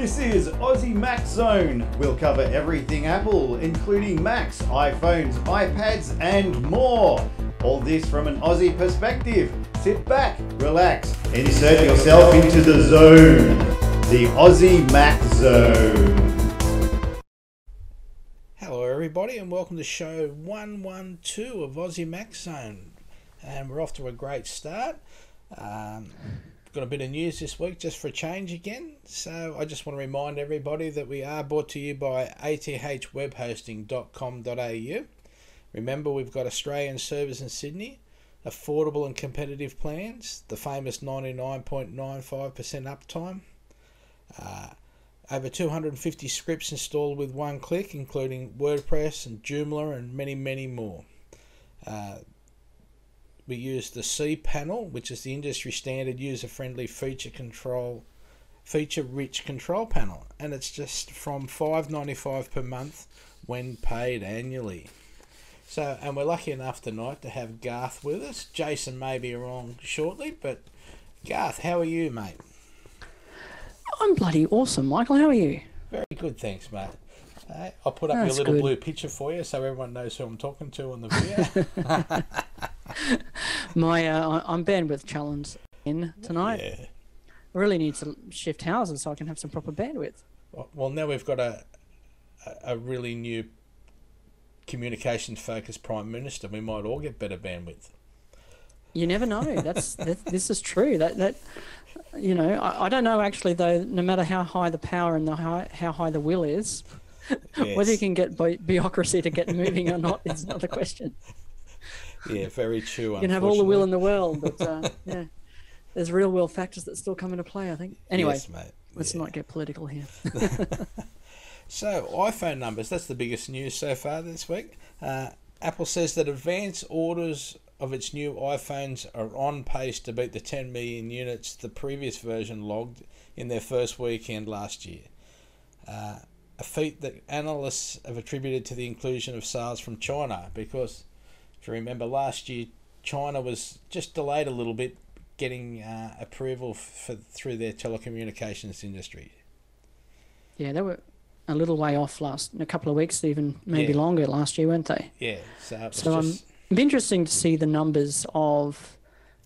This is Aussie Mac Zone. We'll cover everything Apple, including Macs, iPhones, iPads, and more. All this from an Aussie perspective. Sit back, relax, insert yourself into the zone. The Aussie Mac Zone. Hello, everybody, and welcome to show 112 of Aussie Mac Zone. And we're off to a great start. Um, got a bit of news this week just for a change again. So I just want to remind everybody that we are brought to you by athwebhosting.com.au. Remember, we've got Australian servers in Sydney, affordable and competitive plans, the famous 99.95% uptime. Uh, over 250 scripts installed with one click, including WordPress and Joomla and many, many more. Uh, we use the cPanel, which is the industry standard user friendly feature control feature rich control panel and it's just from $5.95 per month when paid annually. So and we're lucky enough tonight to have Garth with us. Jason may be along shortly, but Garth, how are you, mate? I'm bloody awesome, Michael. How are you? Very good, thanks, mate. Uh, I'll put up That's your little good. blue picture for you so everyone knows who I'm talking to on the video. My uh, I'm bandwidth challenged in tonight. yeah. I really need to shift houses so I can have some proper bandwidth. Well, now we've got a a- a really new communications focused prime minister. We might all get better bandwidth. You never know. That's that, this is true. That that you know I, I don't know actually though. No matter how high the power and the high, how high the will is, whether you can get bu- bureaucracy to get moving or not is another question. Yeah, very true. You can have all the will in the world, but uh, yeah, there's real world factors that still come into play. I think. Anyway, yes, mate. let's Yeah. not get political here. So, iPhone numbers, that's the biggest news so far this week. Uh, Apple says that advance orders of its new iPhones are on pace to beat the 10 million units the previous version logged in their first weekend last year. Uh, a feat that analysts have attributed to the inclusion of sales from China because, if you remember, last year China was just delayed a little bit getting uh, approval for through their telecommunications industry. Yeah, they were a little way off last, a couple of weeks, even maybe Yeah. longer last year, weren't they? Yeah, so So um, just, it'd be interesting to see the numbers of,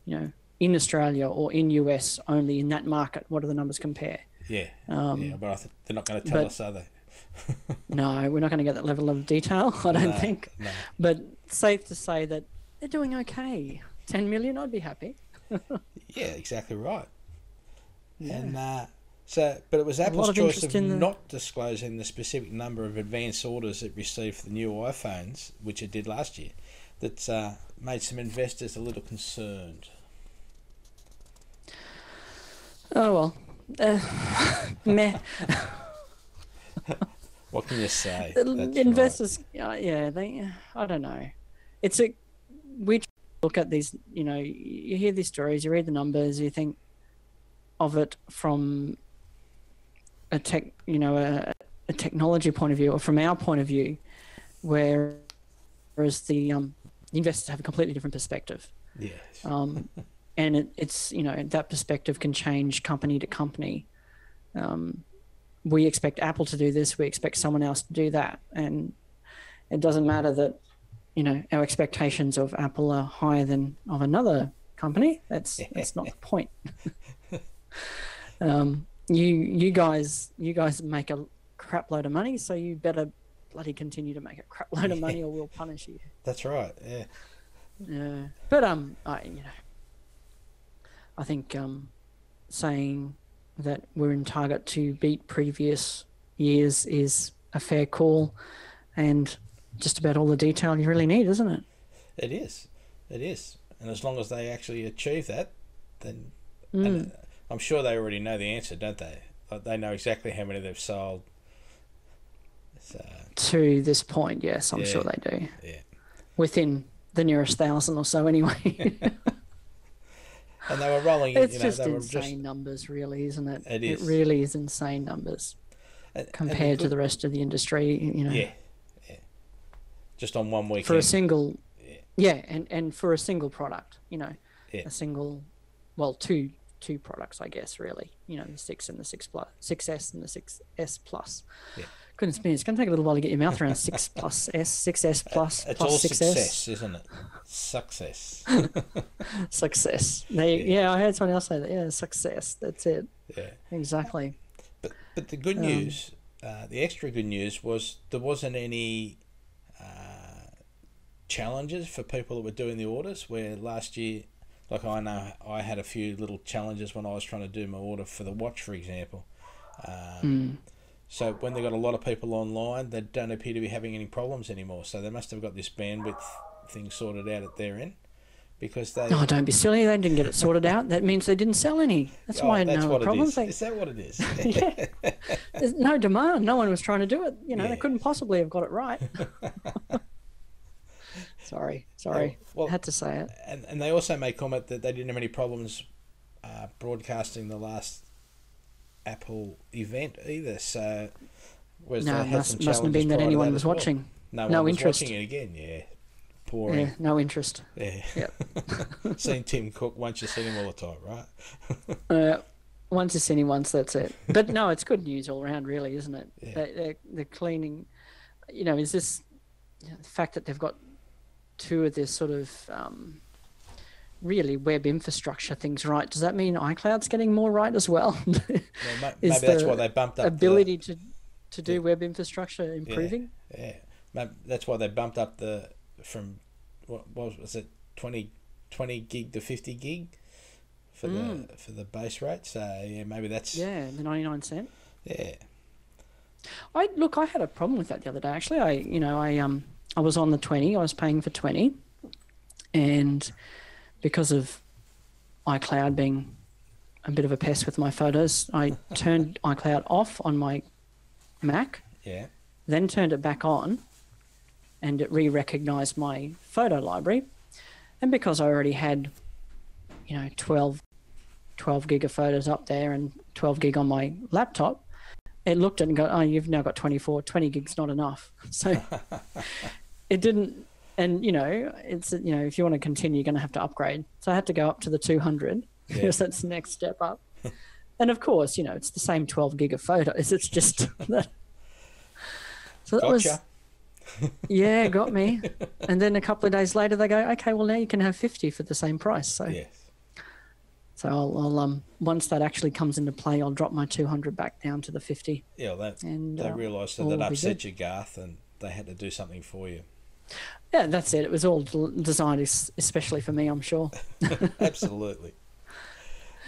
you know, in Australia or in US only in that market. What do the numbers compare? Yeah, Um, yeah, but I th- they're not going to tell but- us, are they? No, we're not going to get that level of detail, I don't No, think. No. But safe to say that they're doing okay. 10 million, I'd be happy. Yeah, exactly right. And uh, so, but it was Apple's of choice of the- not disclosing the specific number of advance orders it received for the new iPhones, which it did last year, that uh, made some investors a little concerned. Oh, well. Uh, meh. What can you say? That's right. investors, uh, yeah, they. I don't know. It's a we look at these. You know, you hear these stories, you read the numbers, you think of it from a tech, you know, a, a technology point of view, or from our point of view, where whereas the um, investors have a completely different perspective. Yes. Um, and it, it's you know that perspective can change company to company. Um, we expect Apple to do this, we expect someone else to do that, and it doesn't matter that you know our expectations of Apple are higher than of another company. That's that's not the point. um, you you guys you guys make a crap load of money, so you better bloody continue to make a crap load of money, or we'll punish you. That's right. Yeah. Yeah, but um, I you know, I think um, saying that we're in target to beat previous years is a fair call, and just about all the detail you really need, isn't it? It is. It is. And as long as they actually achieve that, then Mm. I'm sure they already know the answer, don't they? They know exactly how many they've sold. So uh, To this point, yes, I'm sure they do. yeah. Within the nearest thousand or so, anyway. And they were rolling. it's you know, just they were insane just numbers, really, isn't it? It is. It really is insane numbers and- and compared to the rest of the industry. You know. Yeah, yeah. just on one weekend. for a single, Yeah. yeah, and and for a single product, you know, Yeah. a single, well, two two products, I guess, really, you know, the six and the six plus, six S and the six S plus. Yeah. Goodness me, it's going to take a little while to get your mouth around six plus S, six S plus, it's plus all six success, S, isn't it? Success. success. They, yeah. I heard someone else say that. Yeah, success. That's it. yeah. Exactly. But but the good Um, news, uh, the extra good news was there wasn't any uh, challenges for people that were doing the orders. Where last year, like I know, I had a few little challenges when I was trying to do my order for the watch, for example. Um, Hmm. So when they got a lot of people online, they don't appear to be having any problems anymore. So they must have got this bandwidth thing sorted out at their end, because they. Oh, don't be silly. They didn't get it sorted out. That means they didn't sell any. That's Oh, why I had that's no problems. is. They, Is that what it is? yeah. There's no demand. No one was trying to do it. You know, Yeah. they couldn't possibly have got it right. sorry, sorry. well- had to say it. and, and they also made comment that they didn't have any problems uh, broadcasting the last Apple event either. So, whereas No, must, mustn't have been that anyone that was well. watching. No, No was interest. watching it again. Yeah, Yeah, no interest. Yeah, Yep. seen Tim Cook once you see him all the time, right? Uh, once you've seen him once, that's it. But no, it's good news all around, really, isn't it? Yeah. They're, they're cleaning. You know, is this you know, the fact that they've got two of this sort of um, really web infrastructure things right? Does that mean iCloud's getting more right as well? Well, maybe that's the why they bumped up ability to to do Yeah. web infrastructure improving? The, yeah, maybe that's why they bumped up the from what, was, was it 20, 20 gig to fifty gig for the for the base rate. So yeah, maybe that's Mm. Yeah, the ninety nine cent. yeah. I look, I had a problem with that the other day. Actually, I you know I um I was on the twenty. I was paying for twenty, and because of iCloud being a bit of a pest with my photos, I turned iCloud off on my Mac, Yeah, then turned it back on, and it re-recognized my photo library. And because I already had, you know, 12, 12 gig of photos up there and 12 gig on my laptop, it looked at it and go, oh, you've now got 24, 20 gigs not enough. So it didn't, and you know, it's, you know, if you want to continue, you're going to have to upgrade. So I had to go up to the 200 Yeah. because that's the next step up. and of course, you know, it's the same 12 gig of photos. It's just that. So that was, yeah, got me. and then a couple of days later, they go, okay, well now you can have fifty for the same price. So, yes. so I'll, I'll um once that actually comes into play, I'll drop my two hundred back down to the fifty. Yeah, well, that, And, they uh, realised that that upset you, Garth, and they had to do something for you. Yeah, that's it. It was all designed especially for me, I'm sure. Absolutely.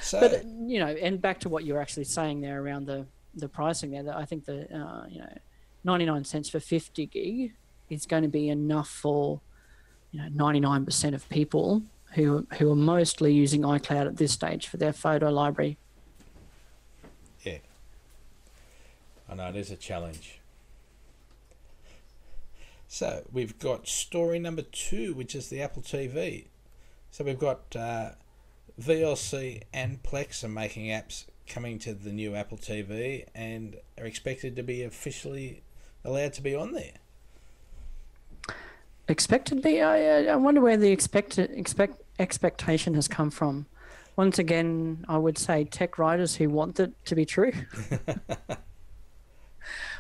So, But you know, and back to what you were actually saying there around the the pricing there. That I think the uh, you know, ninety nine cents for fifty gig is going to be enough for you know ninety nine percent of people who who are mostly using iCloud at this stage for their photo library. yeah. I know it is a challenge. So we've got story number two, which is the Apple TV. So we've got uh, VLC and Plex are making apps coming to the new Apple TV and are expected to be officially allowed to be on there. Expected be? I, I wonder where the expect expect expectation has come from. Once again, I would say tech writers who want it to be true.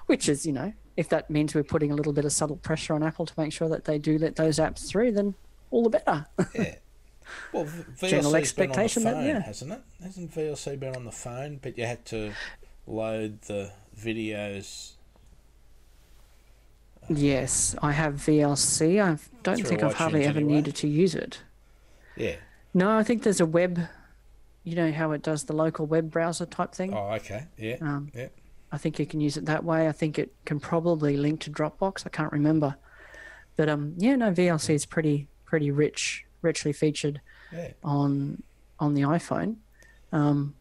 Which is, you know, if that means we're putting a little bit of subtle pressure on Apple to make sure that they do let those apps through, then all the better. Yeah. Well, v- General VLC's been on the expectation that- phone, yeah. hasn't it? Hasn't VLC been on the phone? But you had to load the videos. yes, I have VLC. I don't think I've hardly ever anyway. needed to use it. Yeah. No, I think there's a web. You know how it does the local web browser type thing. Oh, okay. Yeah. Um, yeah. I think you can use it that way. I think it can probably link to Dropbox. I can't remember, but um, yeah, no, VLC is pretty pretty rich, richly featured Yeah. on on the iPhone. Um,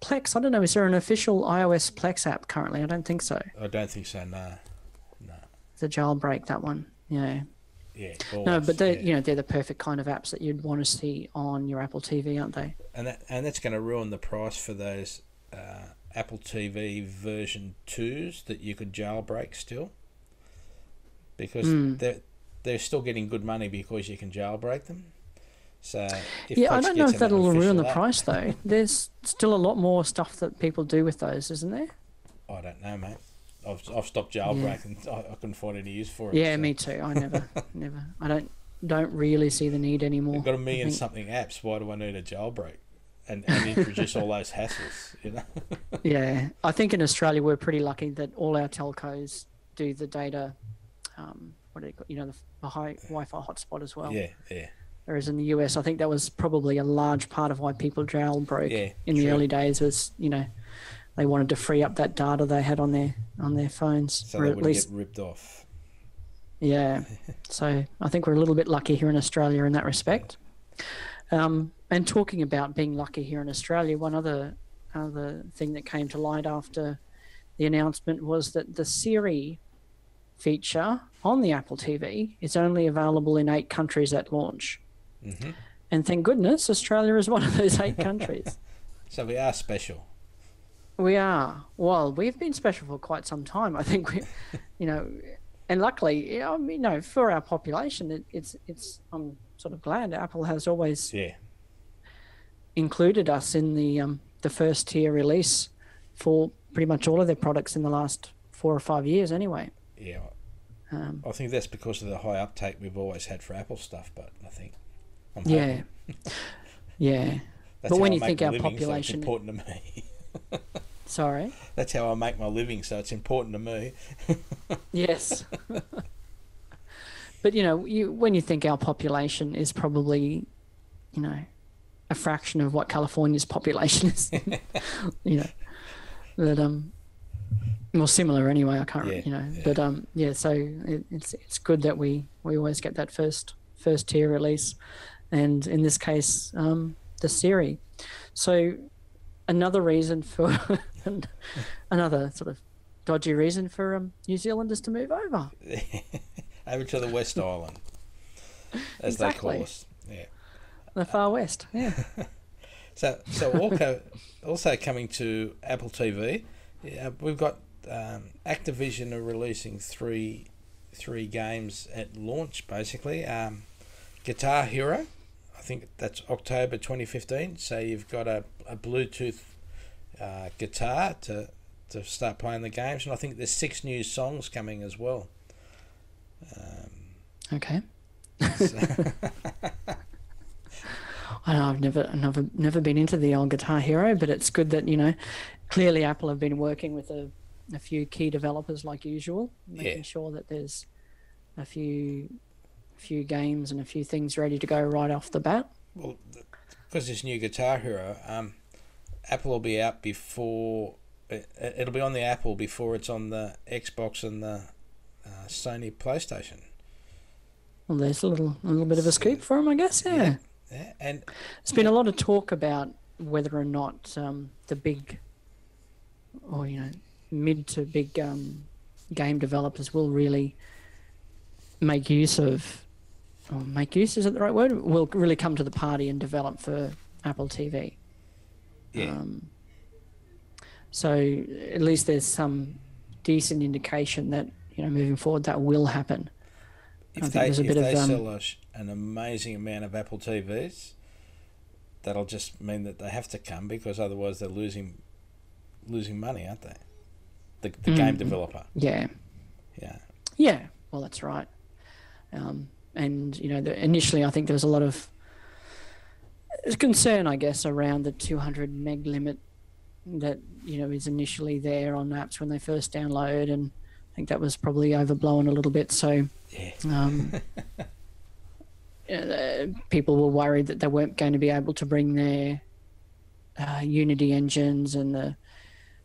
Plex, I don't know. Is there an official iOS Plex app currently? I don't think so. I don't think so. No. No. The jailbreak that one. Yeah. Yeah. No, but they yeah. you know they're the perfect kind of apps that you'd want to see on your Apple TV, aren't they? and that and that's going to ruin the price for those uh, Apple TV version twos that you could jailbreak still, because Hmm. they're they're still getting good money because you can jailbreak them. So if yeah, I don't know if that'll ruin the price though. There's still a lot more stuff that people do with those, isn't there? I don't know, mate. I've, I've stopped jailbreaking. I, I couldn't find any use for it. Yeah, so. me too. I never, never. I don't, don't really see the need anymore. We've got a million something apps. Why do I need a jailbreak? And, and introduce all those hassles, you know? Yeah, I think in Australia we're pretty lucky that all our telcos do the data. Um, what do you call, you know, the, the high Wi-Fi hotspot as well. Yeah, yeah, Whereas in the US, I think that was probably a large part of why people jailbroke Yeah, in the early days. Was you know, they wanted to free up that data they had on their on their phones, so or they at wouldn't least get ripped off. Yeah. So I think we're a little bit lucky here in Australia in that respect. Um, and talking about being lucky here in Australia, one other other thing that came to light after the announcement was that the Siri feature on the Apple TV is only available in eight countries at launch. hmm And thank goodness Australia is one of those eight countries. So we are special. We are. Well, we've been special for quite some time. I think we, you know, and luckily, you know, you know, for our population, it, it's it's. I'm sort of glad Apple has always Yeah, included us in the um, the first tier release for pretty much all of their products in the last four or five years, anyway. yeah. Um, I think that's because of the high uptake we've always had for Apple stuff. But I think, I'm yeah, yeah. That's But how when I you make think our living, so population- it's important to me. Sorry. That's how I make my living, so it's important to me. Yes. but you know, you when you think our population is probably, you know, a fraction of what California's population is, you know, that um, well, similar anyway. I can't, Yeah, you know, yeah. but um, yeah. So it, it's it's good that we we always get that first first tier release, and in this case, um, the Siri. So another reason for another sort of dodgy reason for um, New Zealanders to move over. Over to the West Island, as they call us. The far west, yeah. So, so also, also coming to Apple TV, yeah, we've got um, Activision are releasing three three games at launch. Basically, um, Guitar Hero, I think that's October twenty fifteen. So you've got a, a Bluetooth uh, guitar to to start playing the games, and I think there's six new songs coming as well. Um, Okay. so- I know I've never, never, never been into the old Guitar Hero, but it's good that you know, clearly Apple have been working with a, a few key developers like usual, making Yeah. sure that there's a few, few games and a few things ready to go right off the bat. Well, because this new Guitar Hero, um, Apple will be out before it, it'll be on the Apple before it's on the Xbox and the uh, Sony PlayStation. Well, there's a little, a little bit of a scoop for them, I guess. Yeah. Yeah. Yeah, and There's been a lot of talk about whether or not um, the big, or you know, mid to big um, game developers will really make use of, or make use is it the right word? Will really come to the party and develop for Apple TV. yeah, Um, so at least there's some decent indication that you know moving forward that will happen. I if think they there's a if bit of, they um, sell a, an amazing amount of Apple TVs, that'll just mean that they have to come because otherwise they're losing losing money, aren't they? The, the game Mm. developer, Yeah. yeah, Yeah, well, that's right. Um, and you know, the, initially, I think there was a lot of concern, I guess, around the 200 meg limit that you know is initially there on apps when they first download, and think that was probably overblown a little bit. So, yeah, um, uh, people were worried that they weren't going to be able to bring their uh, Unity engines and the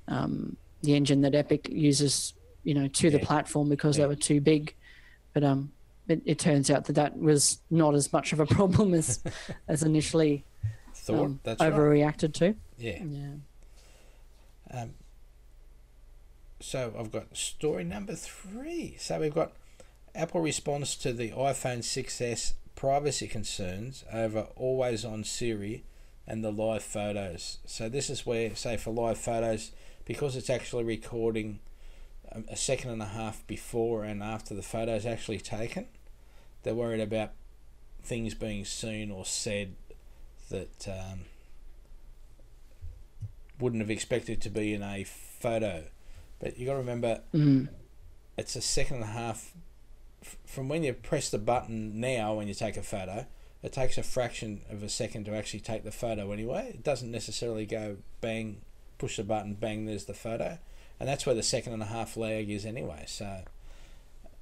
um, the engine that Epic uses, you know, to the platform because Yeah. they were too big. But um, it, it turns out that that was not as much of a problem as as initially thought um, that's right. overreacted to. Yeah. Yeah. Um, so I've got story number three. So we've got Apple response to the iPhone 6s privacy concerns over always on Siri and the live photos. So this is where, say, for live photos, because it's actually recording a, a second and a half before and after the photo is actually taken. they're worried about things being seen or said that um, wouldn't have expected to be in a photo. But you got to remember, Mm. it's a second and a half f- from when you press the button now when you take a photo. It takes a fraction of a second to actually take the photo anyway. It doesn't necessarily go bang, push the button, bang, there's the photo. And that's where the second and a half lag is anyway. So,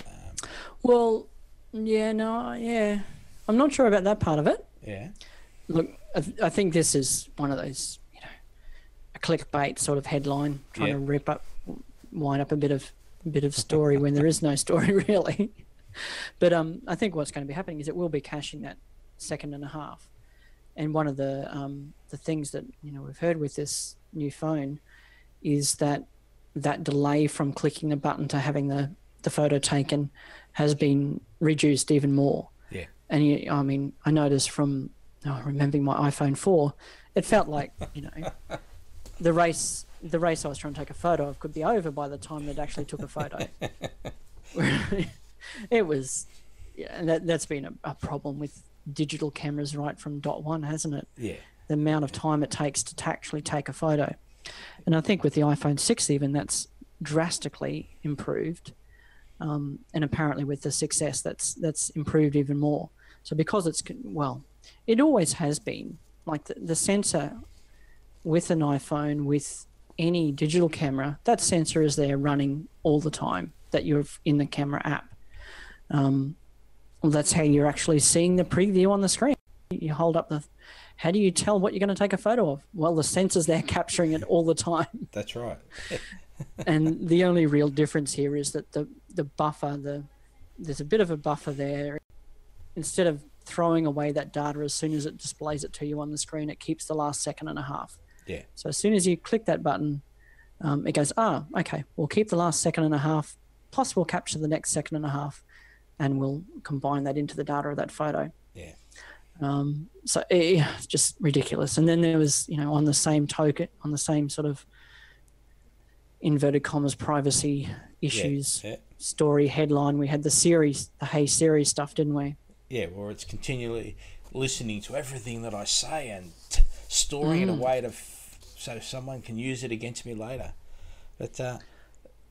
um, Well, yeah, no, yeah. I'm not sure about that part of it. yeah. Look, I, th- I think this is one of those, you know, a clickbait sort of headline, trying to rip up, wind up a bit of bit of story when there is no story really. But um, I think what's going to be happening is it will be caching that second and a half. And one of the um, the things that you know we've heard with this new phone is that that delay from clicking the button to having the the photo taken has been reduced even more. Yeah. And you, I mean, I noticed from oh, remembering my iPhone 4, it felt like, you know, the race the race I was trying to take a photo of could be over by the time it actually took a photo. it was, yeah, and that, that's been a, a problem with digital cameras right from dot one, hasn't it? Yeah. the amount of time it takes to actually take a photo. And I think with the iPhone 6, even that's drastically improved. Um, and apparently with the success, that's that's improved even more. So because it's well, it always has been like the, the sensor with an iPhone with any digital camera, that sensor is there running all the time that you're in the camera app. Um, well, that's how you're actually seeing the preview on the screen. You hold up the how do you tell what you're going to take a photo of? Well, the sensor's there capturing it all the time. That's right. and the only real difference here is that the, the buffer, the there's a bit of a buffer there. Instead of throwing away that data as soon as it displays it to you on the screen, it keeps the last second and a half. Yeah. So as soon as you click that button, um, it goes, ah, okay, we'll keep the last second and a half, plus we'll capture the next second and a half, and we'll combine that into the data of that photo. Yeah. Um, so eh, it's just ridiculous. And then there was, you know, on the same token, on the same sort of inverted commas privacy issues Yeah. story headline, we had the series, the Hey Siri stuff, didn't we? Yeah, where it's continually listening to everything that I say and t- storing it away to f- so someone can use it against me later. But uh,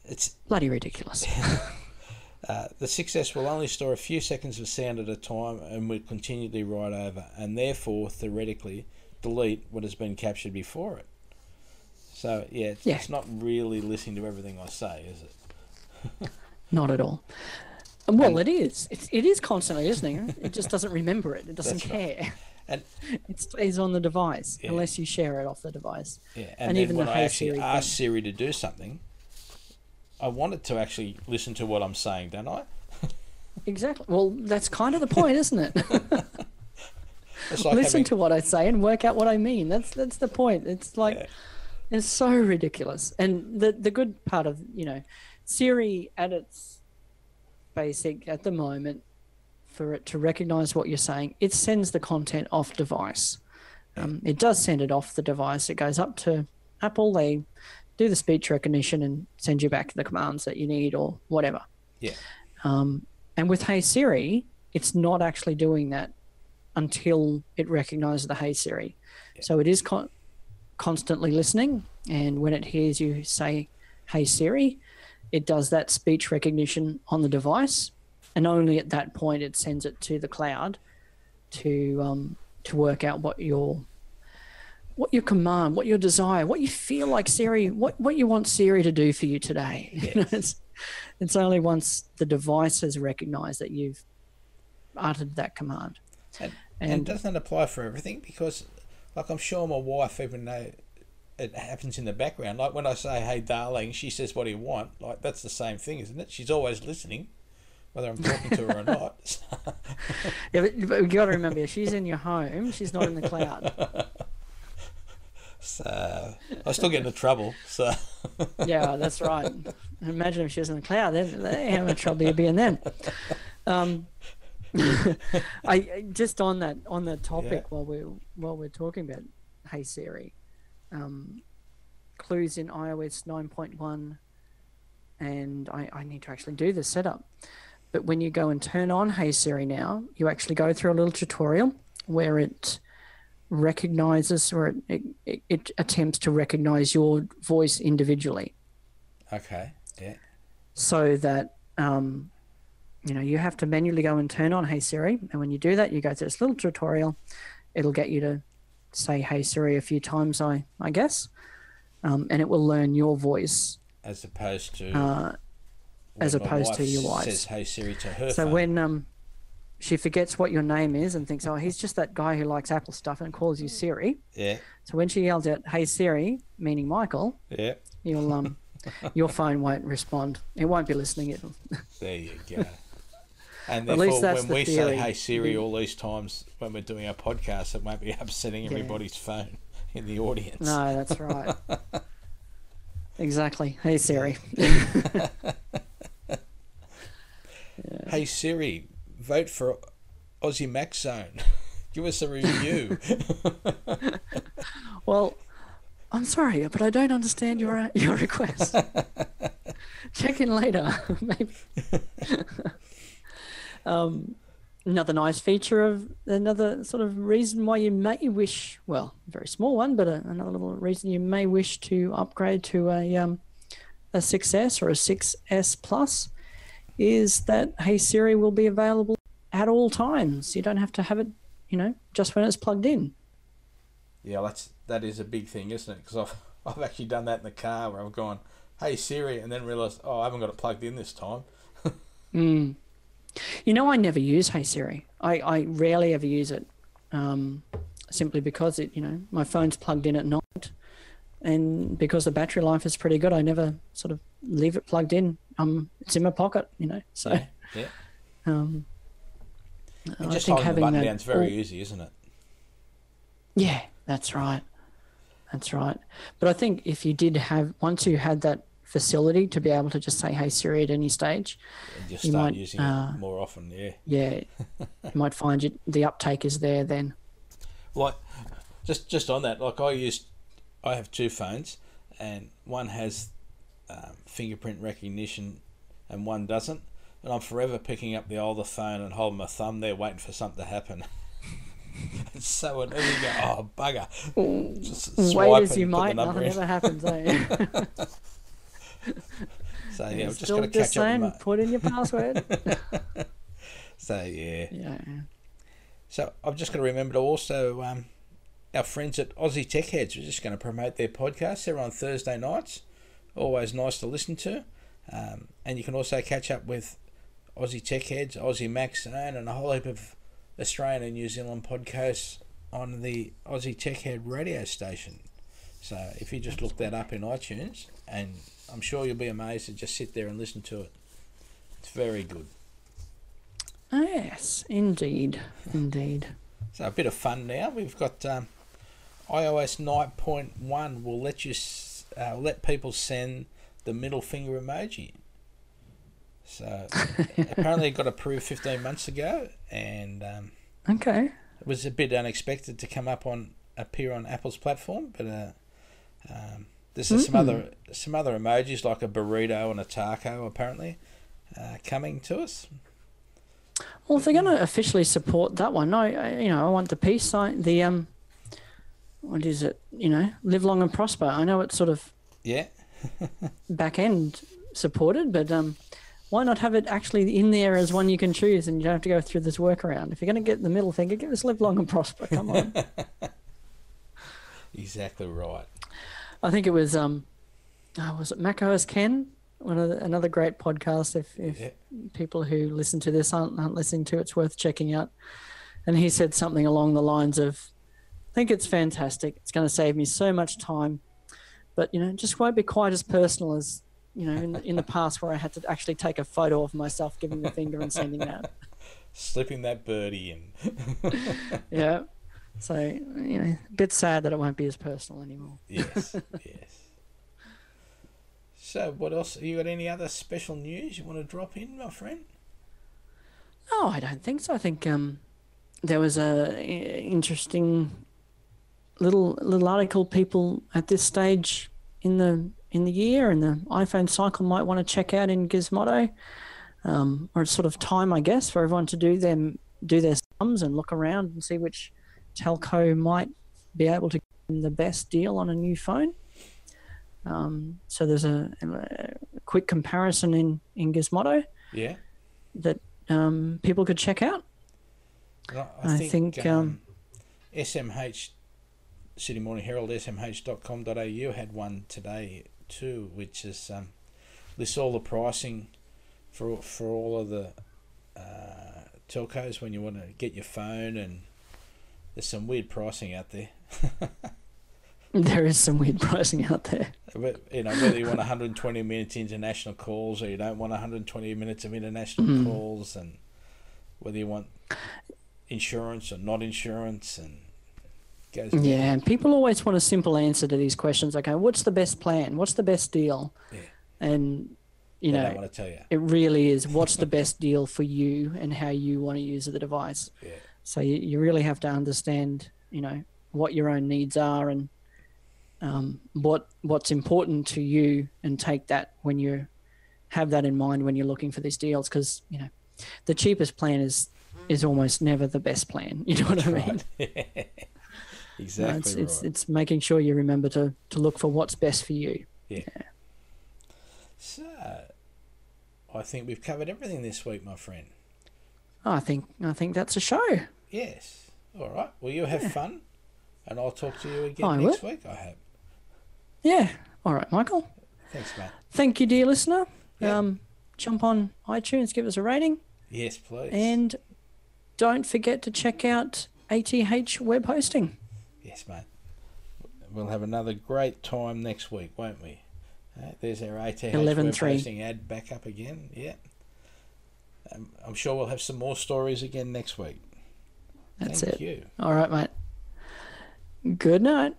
it's Bloody ridiculous. uh, the 6S will only store a few seconds of sound at a time and will continually write over, and therefore theoretically delete what has been captured before it. So yeah, it's, Yeah. it's not really listening to everything I say, is it? Not at all. And Well, it is. It's, it is constantly listening. It It just doesn't remember it. It doesn't That's right. care. And It stays on the device Yeah. unless you share it off the device. Yeah, And and, even when I actually Siri ask thing. Siri to do something, I want it to actually listen to what I'm saying, don't I? Exactly. Well, that's kind of the point, isn't it? It's like Listen having, to what I say and work out what I mean. That's that's the point. It's like Yeah. it's so ridiculous. And the the good part of you know, Siri at its basic at the moment, for it to recognize what you're saying, it sends the content off device. Um, it does send it off the device. It goes up to Apple. They do the speech recognition and send you back the commands that you need or whatever. Yeah. Um, and with Hey Siri, it's not actually doing that until it recognizes the Hey Siri. So it is con- constantly listening, and when it hears you say Hey Siri, it does that speech recognition on the device, and only at that point it sends it to the cloud to um, to work out what your what your command, what your desire, what you feel like Siri, what what you want Siri to do for you today. You know, it's it's only once the device has recognized that you've uttered that command. and, and, And doesn't apply for everything because, like, I'm sure my wife, even though it happens in the background, like when I say "Hey, darling," she says, "What do you want?" Like that's the same thing, isn't it? She's always listening, whether I'm talking to her or not. yeah, but, but you got to remember, she's in your home. She's not in the cloud. so I still get into trouble. So yeah, that's right. Imagine if she was in the cloud, then they how much trouble you'd be in then. Um, I just on that on the topic Yeah. while we're while we're talking about Hey Siri, um, clues in iOS nine point one, and I, I need to actually do the setup. but when you go and turn on Hey Siri now, you actually go through a little tutorial where it recognizes or it, it, it attempts to recognize your voice individually Okay. Yeah. so that um, you know you have to manually go and turn on Hey Siri, and when you do that, you go through this little tutorial. It'll get you to say Hey Siri a few times, I I guess, um, and it will learn your voice. As opposed to. Uh, as opposed to your wife's. Says Hey Siri to her. so phone. when um, she forgets what your name is and thinks, oh, he's just that guy who likes Apple stuff and calls you Siri. Yeah. So when she yells out Hey Siri, meaning Michael, Yeah. you'll um, your phone won't respond. It won't be listening. It'll, There you go. And At therefore, least that's when the we say theory. "Hey Siri" all these times when we're doing our podcast, it won't be upsetting everybody's phone in the audience. No, that's right. exactly. Hey Siri. Hey Siri, vote for Aussie Mac Zone. Give us a review. well, I'm sorry, but I don't understand your uh, your request. Check in later, maybe. Um, another nice feature of another sort of reason why you may wish, well, a very small one, but a, another little reason you may wish to upgrade to a um, a 6S or a 6S Plus is that Hey Siri will be available at all times. You don't have to have it, you know, just when it's plugged in. yeah, that's that is a big thing, isn't it? Because I've I've actually done that in the car where I've gone, "Hey Siri," and then realised, oh, I haven't got it plugged in this time. Mm. You know, I never use Hey Siri. I, I rarely ever use it, um, simply because it, you know, my phone's plugged in at night, and because the battery life is pretty good, I never sort of leave it plugged in. Um, it's in my pocket, you know. So, Yeah, yeah. um, And I just think holding the having button that down is very all- easy, isn't it? Yeah, that's right. That's right. But I think if you did have once you had that facility to be able to just say "Hey Siri" at any stage, And just You start might, using uh, it more often. Yeah. yeah, you might find you, the uptake is there then. like just just on that like i used i have two phones and one has um, fingerprint recognition and one doesn't and i'm forever picking up the older phone and holding my thumb there waiting for something to happen it's so annoying you go oh bugger just Wait as you and put the might, nothing in. ever happens. Eh? so yeah i've just got to catch up with my, put in your password. so yeah yeah. So I've just got to remember to also um, our friends at Aussie Tech Heads. We're just going to promote their podcast. They're on Thursday nights. Always nice to listen to. Um, and you can also catch up with Aussie Tech Heads, Aussie Mac Zone, and a whole heap of Australian and New Zealand podcasts on the Aussie Tech Head radio station. So if you just look that up in iTunes, and I'm sure you'll be amazed to just sit there and listen to it. It's very good. Yes, indeed, indeed. So a bit of fun now. We've got um, iOS 9.1 will let you uh, let people send the middle finger emoji. So apparently it got approved 15 months ago, and um, Okay. it was a bit unexpected to come up on appear on Apple's platform. But uh, um, there's some other some other emojis like a burrito and a taco apparently uh, coming to us. Well, if they're going to officially support that one, no, you know I want the peace sign. The um, what is it? You know, live long and prosper. I know it's sort of Yeah, back end supported, but um, why not have it actually in there as one you can choose, and you don't have to go through this workaround? If you're going to get the middle finger, give us live long and prosper. Come on. exactly right. I think it was um, oh, was it Mac OS Ken? One of the, another great podcast. If if Yeah. people who listen to this aren't, aren't listening to, it, it's worth checking out. And he said something along the lines of, "I think it's fantastic. It's going to save me so much time, but you know, just won't be quite as personal as you know in the, in the past where I had to actually take a photo of myself giving the finger and sending that. Slipping that birdie in. Yeah." So you know, a bit sad that it won't be as personal anymore. Yes, yes. So, what else? You got any other special news you want to drop in, my friend? No, I don't think so. I think um, there was a interesting little little article people at this stage in the in the year and the iPhone cycle might want to check out in Gizmodo. um, or it's sort of time, I guess, for everyone to do them do their sums and look around and see which telco might be able to give them the best deal on a new phone. Um, so there's a, a quick comparison in in Gizmodo Yeah. that um, people could check out. I, I think, um, SMH, Sydney Morning Herald, smh.com.au had one today too, which is um, lists all the pricing for for all of the uh, telcos when you want to get your phone, and there's some weird pricing out there. There is some weird pricing out there. But, you know whether you want 120 minutes international calls or you don't want 120 minutes of international Mhm. calls, and whether you want insurance or not insurance, and goes Yeah, and people always want a simple answer to these questions. Okay, what's the best plan? What's the best deal? Yeah. And you They know, don't want to tell you. it really is what's the best deal for you and how you want to use the device. Yeah. So you, you really have to understand, you know, what your own needs are and um, what what's important to you, and take that when you have that in mind when you're looking for these deals. Because you know, the cheapest plan is is almost never the best plan. You know what I mean? Right. No, exactly it's, right. it's it's making sure you remember to to look for what's best for you. Yeah. So, I think we've covered everything this week, my friend. I think I think that's a show. Yes. All right. Well, you have fun, and I'll talk to you again I next week. I hope. Yeah. All right, Michael. Thanks, mate. Thank you, dear listener. Yeah. Um, jump on iTunes, give us a rating, Yes, please. and don't forget to check out ATH web hosting. yes, mate. We'll have another great time next week, won't we? Uh, there's our ATH 11 web hosting ad back up again. Yeah. Um, I'm sure we'll have some more stories again next week. That's Thank it. you. All right, mate. Good night.